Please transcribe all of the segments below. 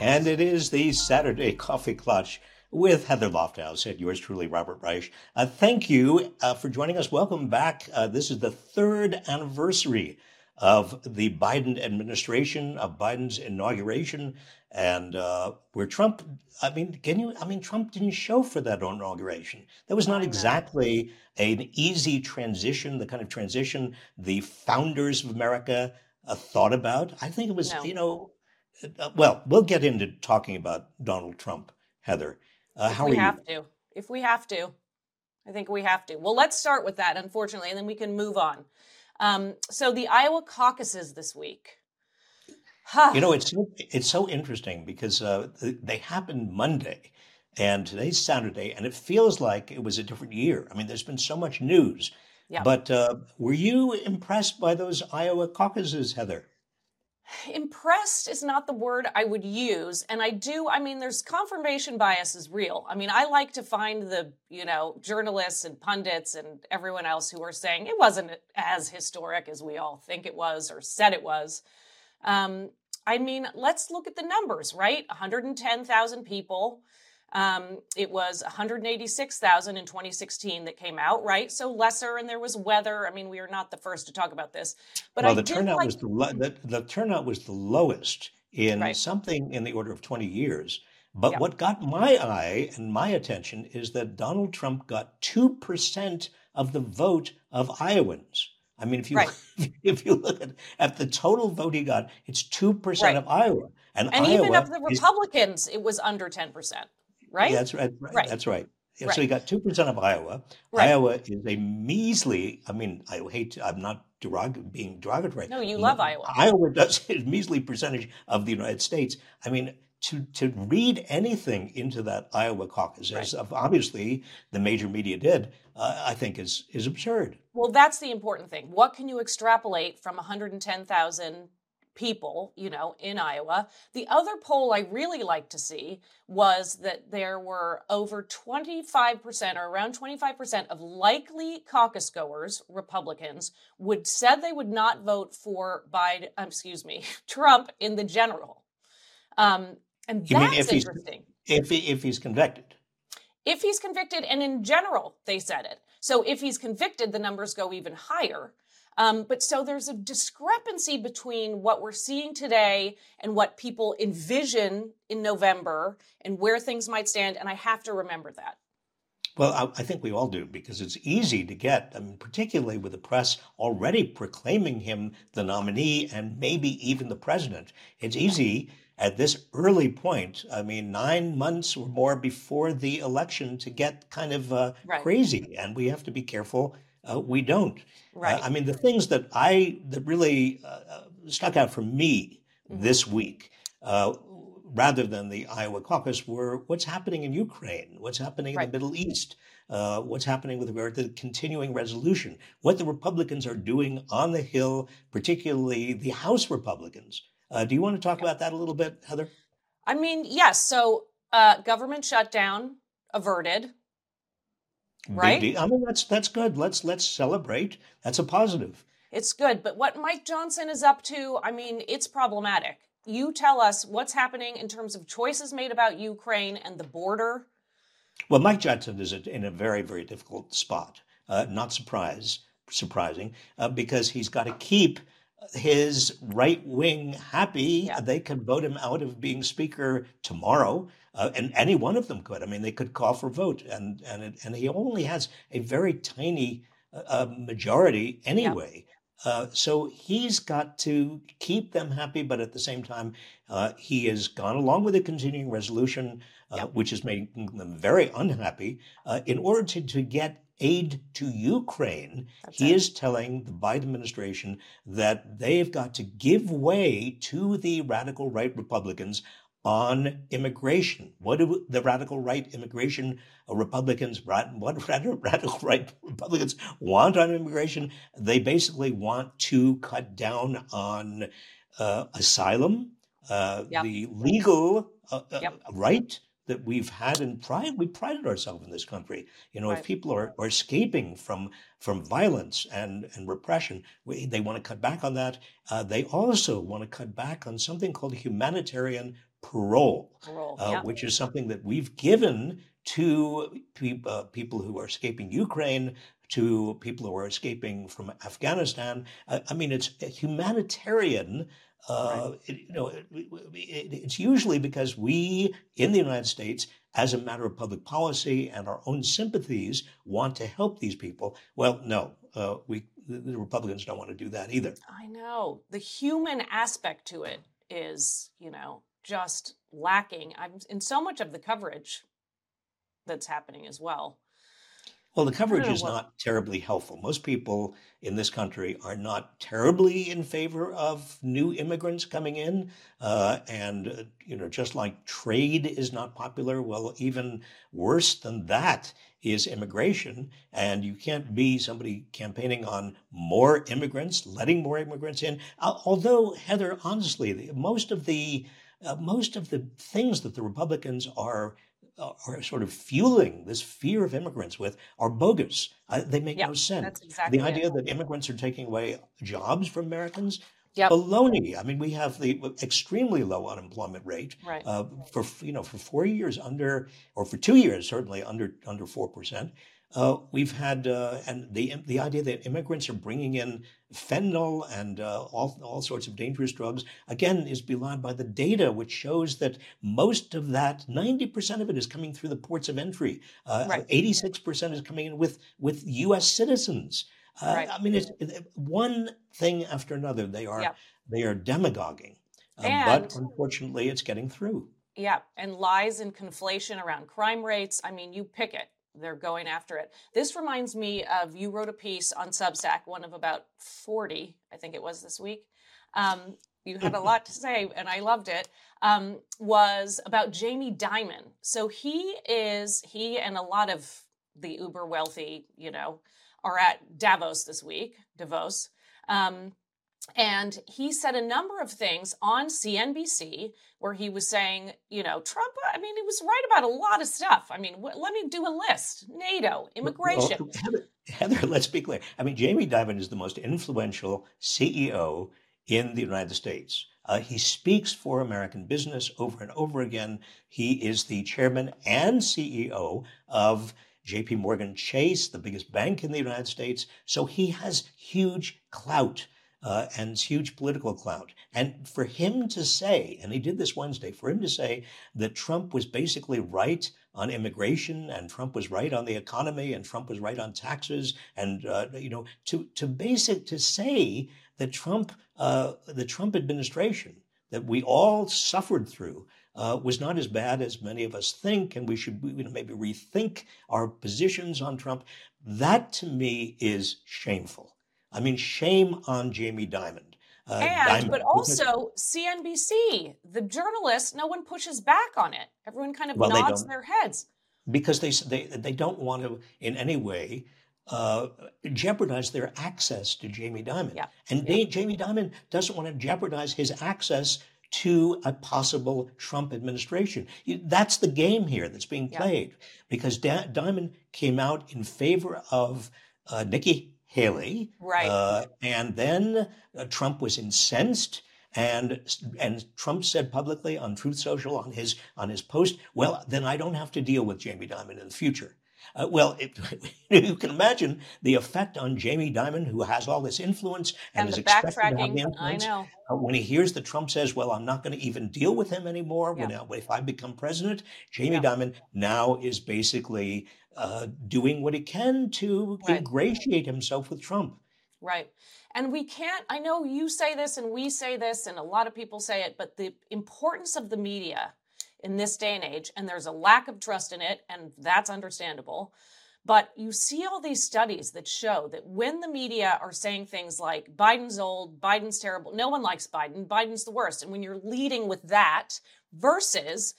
And it is the Saturday Coffee Klatch with Heather Lofthouse and yours truly, Robert Reich. Uh, thank you uh, for joining us. Welcome back. Uh, this is the third anniversary of the Biden administration, of Biden's inauguration, and uh, where Trump, I mean, can you, I mean, Trump didn't show for that inauguration. That was not exactly an easy transition, the kind of transition the founders of America uh, thought about. I think it was, No. you know, well, we'll get into talking about Donald Trump, Heather. Uh, how we are you? have to. If we have to. I think we have to. Well, let's start with that, unfortunately, and then we can move on. Um, so the Iowa caucuses this week. Huh. You know, it's so, it's so interesting because uh, they happened Monday, and today's Saturday, and it feels like it was a different year. I mean, there's been so much news. Yeah. But uh, were you impressed by those Iowa caucuses, Heather? Impressed is not the word I would use. And I do, I mean, there's confirmation bias is real. I mean, I like to find the, you know, journalists and pundits and everyone else who are saying it wasn't as historic as we all think it was or said it was. Um, I mean, let's look at the numbers, right? 110,000 people. Um, it was 186,000 in 2016 that came out, right? So lesser, and there was weather. I mean, we are not the first to talk about this, but well, I the turnout like was the, lo- the the turnout was the lowest in Right. something in the order of 20 years. But Yeah. what got my eye and my attention is that Donald Trump got 2% of the vote of Iowans. I mean, if you Right. if you look at, at the total vote he got, it's 2% Right. of Iowa. And, And Iowa even of the is- Republicans, it was under 10%, right? Yeah, that's right. right, Right. That's right. Right. So you got two percent of Iowa. Right. Iowa is a measly. I mean, I hate. To, I'm not derog- being derogatory. No, you love Iowa. Iowa does a measly percentage of the United States. I mean, to to read anything into that Iowa caucus, as obviously the major media did, uh, I think is is absurd. Well, that's the important thing. What can you extrapolate from 110,000 people, you know, in Iowa? The other poll I really like to see was that there were over 25% or around 25% of likely caucus goers, Republicans, would said they would not vote for Biden, um, excuse me, Trump in the general. Um, and You mean that's if he's- interesting. If he, if he's convicted. if he's convicted, and in general, they said it. So if he's convicted, the numbers go even higher. Um, but so there's a discrepancy between what we're seeing today and what people envision in November and where things might stand. And I have to remember that. Well, I, I think we all do because it's easy to get, I mean, particularly with the press already proclaiming him the nominee and maybe even the president. It's easy at this early point, I mean, nine months or more before the election, to get kind of uh, Right. crazy, and we have to be careful. Uh, we don't. Right. Uh, I mean, the things that I that really uh, uh, stuck out for me Mhm. this week, uh, rather than the Iowa caucus, were what's happening in Ukraine, what's happening in the Middle East, uh, what's happening with regard to the continuing resolution, what the Republicans are doing on the Hill, particularly the House Republicans. Uh, do you want to talk about that a little bit, Heather? I mean, yes. So uh, government shutdown averted. Big Right. deal. I mean, that's that's good. Let's let's celebrate. That's a positive. It's good. But what Mike Johnson is up to, I mean, it's problematic. You tell us what's happening in terms of choices made about Ukraine and the border. Well, Mike Johnson is in a very, very difficult spot. Uh, not surprise, surprising, uh, because he's got to keep his right wing happy. Yeah. They could vote him out of being speaker tomorrow, uh, and any one of them could. I mean, they could call for vote, and and it, and he only has a very tiny uh, uh, majority anyway. Uh, so he's got to keep them happy, but at the same time, uh, he has gone along with the continuing resolution, uh, Yeah. which is making them very unhappy. Uh, in order to, to get aid to Ukraine, That's he it. is telling the Biden administration that they've got to give way to the radical right Republicans on immigration. What do the radical right immigration Republicans, what radical right Republicans want on immigration? They basically want to cut down on uh, asylum, uh, Yep. the legal uh, uh, Yep. right that we've had in pride. We prided ourselves in this country. You know, if people are, are escaping from from violence and and repression, we, they want to cut back on that. Uh, they also want to cut back on something called humanitarian parole, Parole, uh, yeah. which is something that we've given to pe- uh, people who are escaping Ukraine, to people who are escaping from Afghanistan. Uh, I mean, it's a humanitarian. Uh, it- you know, it- it- it's usually because we in the United States, as a matter of public policy and our own sympathies, want to help these people. Well, no, uh, we the Republicans don't want to do that either. I know. The human aspect to it is, you know, just lacking. I'm in so much of the coverage that's happening as well. Well, the coverage is what- not terribly helpful. Most people in this country are not terribly in favor of new immigrants coming in. Uh, and, uh, you know, just like trade is not popular, well, even worse than that is immigration. And you can't be somebody campaigning on more immigrants, letting more immigrants in. Al- Although, Heather, honestly, the- most of the uh, most of the things that the Republicans are uh, are sort of fueling this fear of immigrants with are bogus. Uh, they make Yeah, no sense. That's exactly The it. idea that immigrants are taking away jobs from Americans, Yep. baloney. I mean, we have the extremely low unemployment rate Right. uh, for you know for four years under, or for two years certainly under under four percent. Uh, we've had uh, and the the idea that immigrants are bringing in fentanyl and uh, all all sorts of dangerous drugs again is belied by the data, which shows that most of that ninety percent of it is coming through the ports of entry. Eighty six percent is coming in with with U.S. citizens. Uh, Right. I mean, it's it- one thing after another. They are Yep. they are demagoguing, Uh, And- but unfortunately, it's getting through. Yeah, and lies and conflation around crime rates. I mean, you pick it. They're going after it. This reminds me of you wrote a piece on Substack, one of about 40, I think it was this week. Um, you had a lot to say, and I loved it. Um, was about Jamie Dimon. So he is, he and a lot of the uber wealthy, you know, are at Davos this week, Davos. Um, and he said a number of things on CNBC where he was saying, you know, Trump, I mean, he was right about a lot of stuff. I mean, wh- let me do a list NATO, immigration. Well, Heather, Heather, let's be clear. I mean, Jamie Dimon is the most influential CEO in the United States. Uh, he speaks for American business over and over again. He is the chairman and CEO of JP Morgan Chase, the biggest bank in the United States. So he has huge clout uh, and huge political clout. And for him to say, and he did this Wednesday, for him to say that Trump was basically right on immigration and Trump was right on the economy and Trump was right on taxes and uh, you know to to basic to say that Trump uh, the Trump administration that we all suffered through uh, was not as bad as many of us think and we should you know, maybe rethink our positions on Trump that to me is shameful I mean shame on Jamie Dimon uh, and, Dimon, but also CNBC, the journalists, no one pushes back on it. Everyone kind of Well, nods their heads. because they they they don't want to in any way uh, jeopardize their access to Jamie Dimon, Yeah. and Da- Jamie Dimon doesn't want to jeopardize his access to a possible Trump administration. That's the game here that's being Yeah. played because da- Dimon came out in favor of uh, Nikki Haley, Right. uh, and then uh, Trump was incensed. And and Trump said publicly on Truth Social on his on his post, well, then I don't have to deal with Jamie Dimon in the future. Uh, well, it, you can imagine the effect on Jamie Dimon, who has all this influence and, and is expected to have the influence. know. Uh, when he hears that Trump says, "Well, I'm not going to even deal with him anymore when, Yeah. uh, if I become president," Jamie Yeah. Dimon now is basically uh, doing what he can to Right. ingratiate himself with Trump. Right. And we can't, I know you say this and we say this, and a lot of people say it, but the importance of the media in this day and age, and there's a lack of trust in it, and that's understandable. But you see all these studies that show that when the media are saying things like Biden's old, Biden's terrible, no one likes Biden, Biden's the worst. And when you're leading with that versus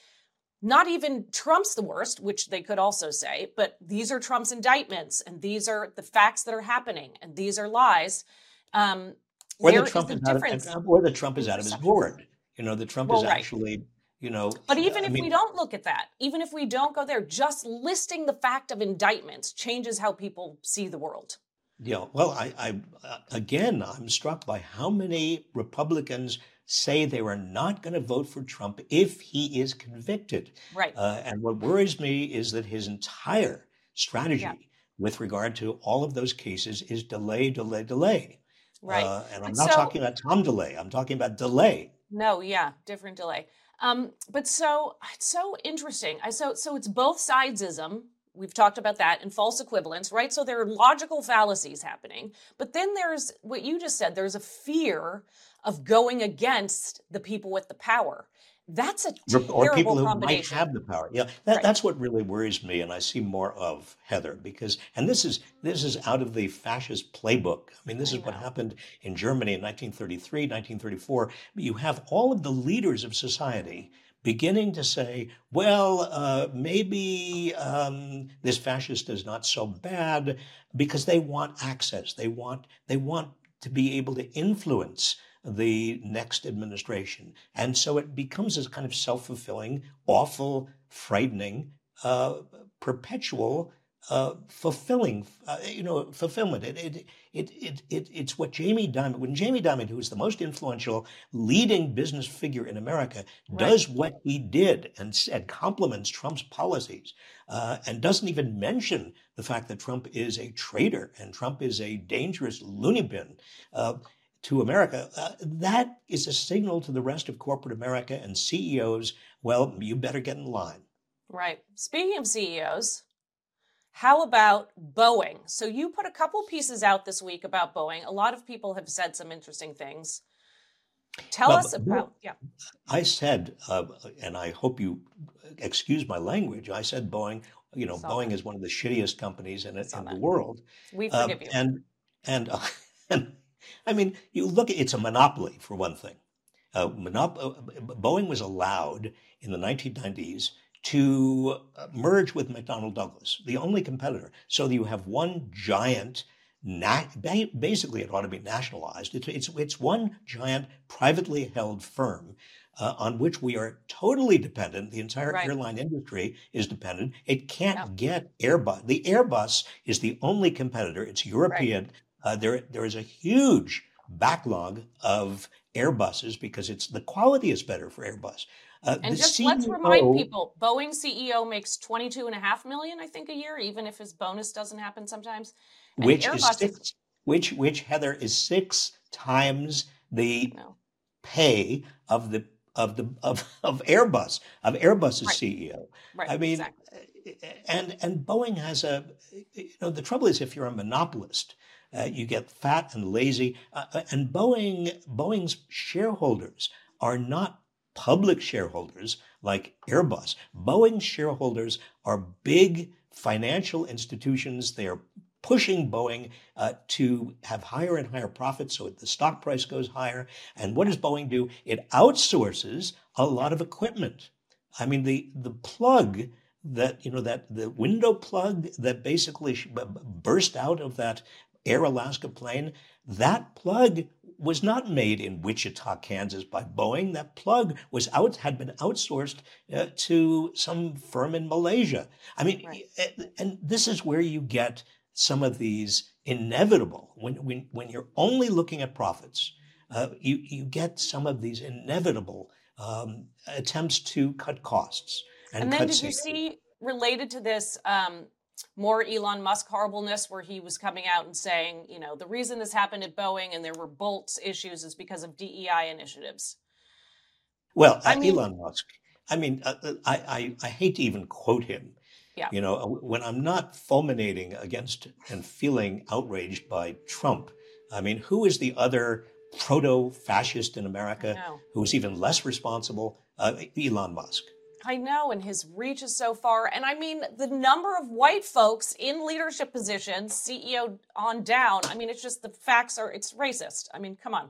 not even Trump's the worst, which they could also say, but these are Trump's indictments and these are the facts that are happening and these are lies. Um, Or there that is Trump the is, out of, or that Trump is out of his gourd. You know, the Trump Well, is right. actually, you know. But even I if mean, we don't look at that, even if we don't go there, just listing the fact of indictments changes how people see the world. Yeah, well, I, I uh, again, I'm struck by how many Republicans say they are not going to vote for Trump if he is convicted. Right. Uh, and what worries me is that his entire strategy yeah. with regard to all of those cases is delay, delay, delay. Right. Uh, and I'm not so, talking about Tom DeLay. I'm talking about delay. No, yeah, different delay. Um, but so it's so interesting. I so so it's both sidesism. We've talked about that and false equivalence, right? So there are logical fallacies happening. But then there's what you just said. There's a fear of going against the people with the power. That's a terrible or people who might have the power. Yeah, that, right. that's what really worries me, and I see more of Heather because, and this is this is out of the fascist playbook. I mean, this is what happened in Germany in 1933, 1934. You have all of the leaders of society beginning to say, well, uh, maybe um, this fascist is not so bad because they want access. They want they want to be able to influence the next administration. And so it becomes this kind of self fulfilling, awful, frightening, uh, perpetual, uh, fulfilling, uh, you know, fulfillment. It, it, it, it, it, it's what Jamie Dimon, when Jamie Dimon, who is the most influential leading business figure in America, right. does what he did and, and compliments Trump's policies uh, and doesn't even mention the fact that Trump is a traitor and Trump is a dangerous loony bin. To America, uh, that is a signal to the rest of corporate America and CEOs. Well, you better get in line. Right. Speaking of CEOs, how about Boeing? So you put a couple pieces out this week about Boeing. A lot of people have said some interesting things. Tell well, us about yeah. I said, uh, and I hope you excuse my language. I said Boeing. You know, Boeing that. is one of the shittiest companies in, in the world. We forgive um, you. And and uh, and I mean, you look at it's a monopoly for one thing. Uh, monop- uh, Boeing was allowed in the 1990s to uh, merge with McDonnell Douglas, the only competitor. So you have one giant, basically it ought to be nationalized. It's, it's, it's one giant privately held firm uh, on which we are totally dependent. The entire right. airline industry is dependent. It can't yeah. get Airbus. The Airbus is the only competitor. It's European. Right. Uh, there, there is a huge backlog of Airbuses because it's the quality is better for Airbus. Uh, and just CEO, let's remind people, Boeing CEO makes twenty two and a half million, I think, a year, even if his bonus doesn't happen sometimes. And which Airbus is six, is, which which Heather is six times the no. pay of the of the of, of Airbus of Airbus's right. CEO. Right. I mean, exactly. and and Boeing has a you know the trouble is if you're a monopolist, uh, you get fat and lazy. Uh, uh, and Boeing, Boeing's shareholders are not public shareholders like Airbus. Boeing shareholders are big financial institutions. They are pushing Boeing uh, to have higher and higher profits so the stock price goes higher. And what does Boeing do? It outsources a lot of equipment. I mean, the, the plug that, you know, that the window plug that basically burst out of that Air Alaska plane, that plug was not made in Wichita, Kansas by Boeing. That plug was out, had been outsourced uh, to some firm in Malaysia. I mean, right. and this is where you get some of these inevitable, when, when, when you're only looking at profits, uh, you, you get some of these inevitable um, attempts to cut costs. And, and then did you see related to this um, more Elon Musk horribleness where he was coming out and saying, you know, the reason this happened at Boeing and there were bolts issues is because of DEI initiatives. Well, I uh, mean, Elon Musk, I mean, uh, uh, I, I, I hate to even quote him. Yeah. You know, when I'm not fulminating against and feeling outraged by Trump, I mean, who is the other proto fascist in America who is even less responsible? Uh, Elon Musk. I know, and his reach is so far. And I mean, the number of white folks in leadership positions, CEO on down, I mean, it's just the facts are, it's racist. I mean, come on.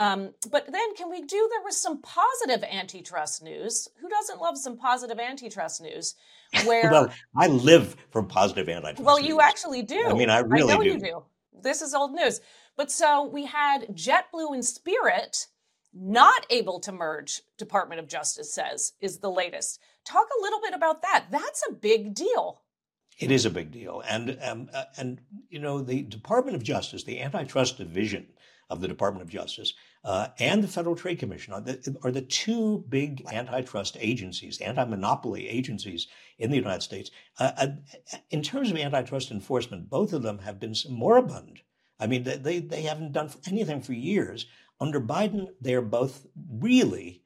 Um, but then, can we do? There was some positive antitrust news. Who doesn't love some positive antitrust news? Where well, I live for positive antitrust. Well, news. you actually do. I mean, I really I know do. You do. This is old news. But so we had JetBlue and Spirit not able to merge, Department of Justice says, is the latest. Talk a little bit about that. That's a big deal. It is a big deal, and um, uh, and you know the Department of Justice, the antitrust division of the Department of Justice uh, and the Federal Trade Commission are the, are the two big antitrust agencies, anti-monopoly agencies in the United States. Uh, uh, in terms of antitrust enforcement, both of them have been moribund. I mean, they, they haven't done anything for years. Under Biden, they are both really,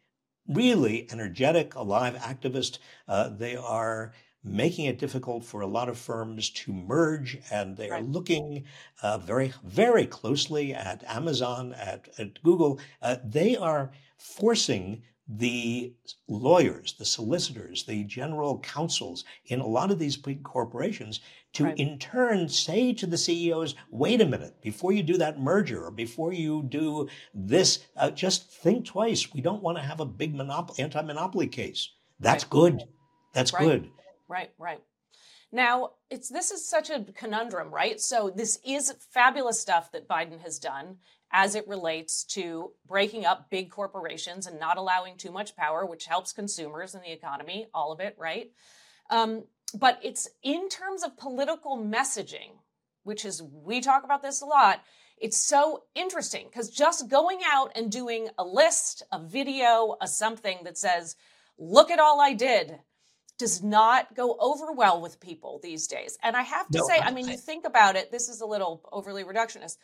really energetic, alive activists. Uh, they are making it difficult for a lot of firms to merge, and they are right. looking uh, very, very closely at Amazon, at, at Google. Uh, they are forcing the lawyers, the solicitors, the general counsels in a lot of these big corporations to right. in turn say to the CEOs, wait a minute, before you do that merger or before you do this, uh, just think twice. We don't want to have a big monopoly, anti-monopoly case. That's right. good. That's right. good. Right, right. Now, it's this is such a conundrum, right? So this is fabulous stuff that Biden has done as it relates to breaking up big corporations and not allowing too much power, which helps consumers and the economy, all of it, right? Um, but it's in terms of political messaging, which is we talk about this a lot. It's so interesting because just going out and doing a list, a video, a something that says, "Look at all I did," does not go over well with people these days. And I have to no, say, I, I mean, I, you think about it, this is a little overly reductionist.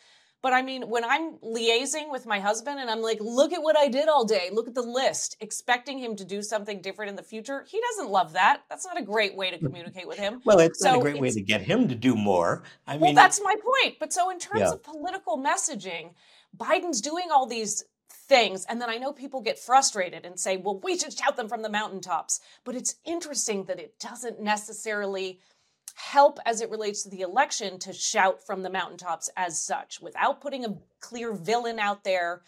But I mean, when I'm liaising with my husband and I'm like, look at what I did all day, look at the list, expecting him to do something different in the future, he doesn't love that. That's not a great way to mm. communicate with him. well, it's so not a great way to get him to do more. I mean, well, that's my point. But so, in terms yeah. of political messaging, Biden's doing all these things. And then I know people get frustrated and say, well, we should shout them from the mountaintops. But it's interesting that it doesn't necessarily help as it relates to the election to shout from the mountaintops as such without putting a clear villain out there.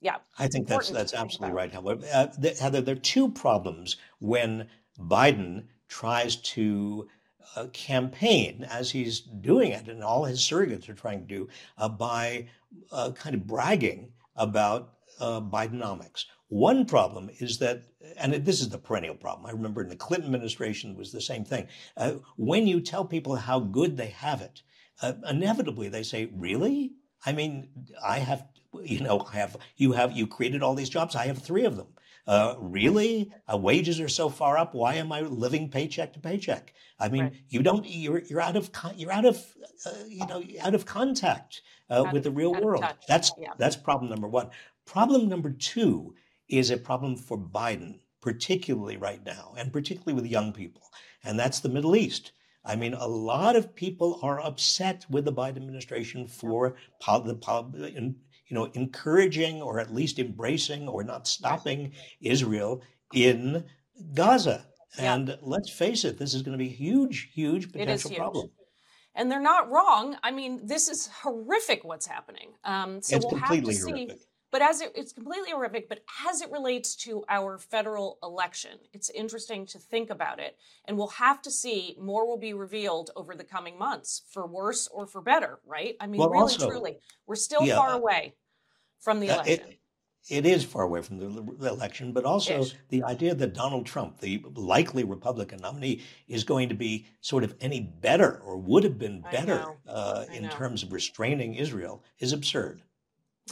Yeah. I think that's that's absolutely right, Heather. Uh, Heather, there are two problems when Biden tries to uh, campaign as he's doing it, and all his surrogates are trying to do uh, by uh, kind of bragging about uh, Bidenomics. One problem is that, and this is the perennial problem. I remember in the Clinton administration was the same thing. Uh, when you tell people how good they have it, uh, inevitably they say, "Really? I mean, I have, you know, I have you have you created all these jobs. I have three of them. Uh, really? Uh, wages are so far up. Why am I living paycheck to paycheck? I mean, right. you don't. You're you're out of you're out of uh, you know out of contact uh, with of, the real world. That's yeah. that's problem number one. Problem number two is a problem for Biden, particularly right now, and particularly with young people, and that's the Middle East. I mean, a lot of people are upset with the Biden administration for the you know encouraging or at least embracing or not stopping Israel in Gaza. Yeah. And let's face it, this is going to be a huge, huge potential huge. problem. And they're not wrong. I mean, this is horrific what's happening. Um, so it's we'll completely have to horrific. But as it, it's completely horrific, but as it relates to our federal election, it's interesting to think about it. And we'll have to see more will be revealed over the coming months, for worse or for better, right? I mean, well, really, also, truly, we're still yeah, far away from the election. It, it is far away from the election, but also Ish. the idea that Donald Trump, the likely Republican nominee, is going to be sort of any better or would have been better uh, in terms of restraining Israel is absurd.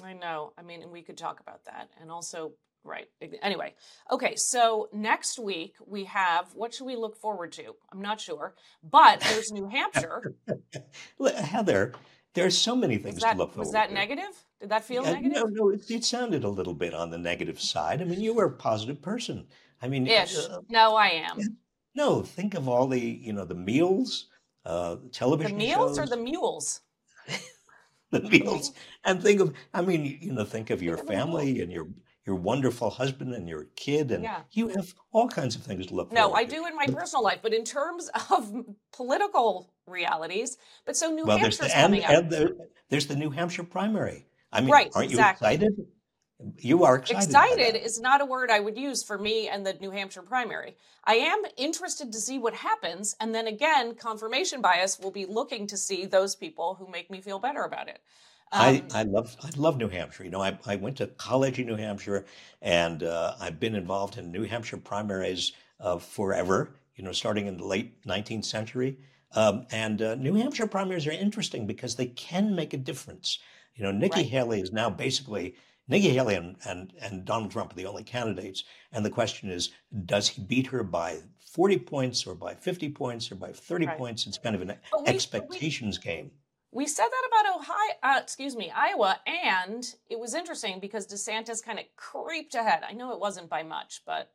I know. I mean, and we could talk about that. And also, right. Anyway, okay. So next week we have what should we look forward to? I'm not sure, but there's New Hampshire. Heather, there are so many things that, to look forward Was that to. negative? Did that feel yeah, negative? No, no. It, it, sounded a little bit on the negative side. I mean, you were a positive person. I mean, ish. Uh, no, I am. No, think of all the you know the meals, uh, television. The meals shows. or the mules? the meals and think of i mean you know think of your family and your your wonderful husband and your kid and yeah. you have all kinds of things to look no i to. do in my personal life but in terms of political realities but so new well, hampshire's coming and, and the, there's the new hampshire primary i mean right, aren't exactly. you excited you are excited. Excited is not a word I would use for me and the New Hampshire primary. I am interested to see what happens. And then again, confirmation bias will be looking to see those people who make me feel better about it. Um, I, I love I love New Hampshire. You know, I, I went to college in New Hampshire, and uh, I've been involved in New Hampshire primaries uh, forever. You know, starting in the late 19th century. Um, and uh, New Hampshire primaries are interesting because they can make a difference. You know, Nikki Right. Haley is now basically Nikki Haley and, and, and Donald Trump are the only candidates. And the question is, does he beat her by 40 points or by 50 points or by 30 Right. points? It's kind of an we- but we- expectations game. We said that about Ohio, uh, excuse me, Iowa, and it was interesting because DeSantis kind of creeped ahead. I know it wasn't by much, but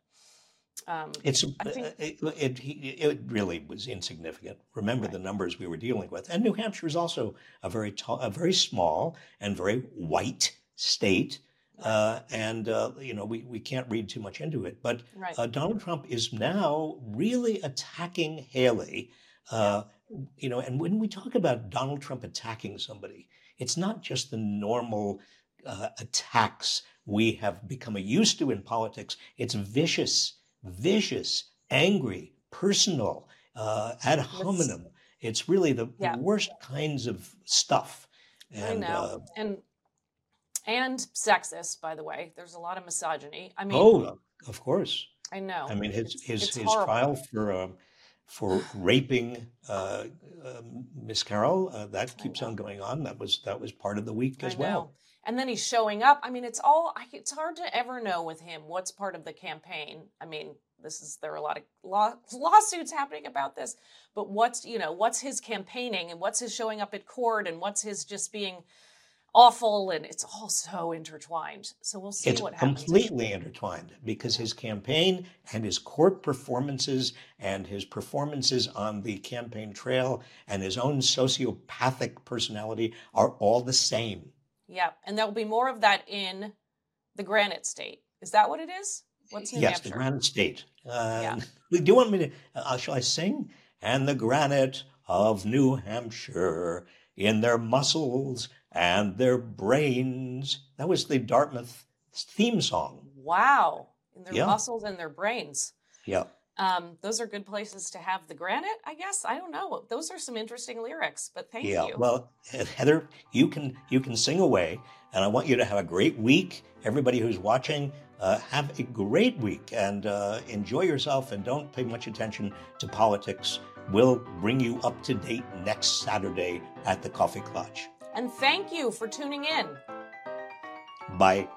um, It's I think- uh, it, it, it really was insignificant. Remember the numbers we were dealing with, and New Hampshire is also a very tall, a very small and very white state. Uh, and uh, you know we, we can't read too much into it, but right, uh, Donald Trump is now really attacking Haley. Uh, you know, and when we talk about Donald Trump attacking somebody, it's not just the normal uh, attacks we have become used to in politics. It's vicious, vicious, angry, personal, uh, ad hominem. It's really the, Yeah. worst kinds of stuff. I know, uh, and and sexist, by the way. There's a lot of misogyny. I mean, oh, of course. I know. I mean, his It's- his it's his horrible. trial for um, for raping uh, uh, Miss Carroll uh, that keeps on going on. That was that was part of the week as well. And then he's showing up. I mean, it's all. I- It's hard to ever know with him what's part of the campaign. I mean, this is there are a lot of law, lawsuits happening about this, but what's you know what's his campaigning and what's his showing up at court and what's his just being awful and it's all so intertwined. So we'll see It's what happens. completely intertwined because his campaign and his court performances and his performances on the campaign trail and his own sociopathic personality are all the same. Yeah, and there'll be more of that in the Granite State. Is that what it is? What's New yes, the granite state. Uh, Yeah. Do you want me to? Uh, shall I sing? And the granite of New Hampshire in their muscles and their brains. That was the Dartmouth theme song. Wow, in their Yeah. muscles and their brains. Yeah. Um, those are good places to have the granite, I guess. I don't know. Those are some interesting lyrics, but thank yeah. you. Well, Heather, you can you can sing away, and I want you to have a great week. Everybody who's watching, uh, have a great week and uh, enjoy yourself, and don't pay much attention to politics. We'll bring you up to date next Saturday at the Coffee Klatch. And thank you for tuning in. Bye.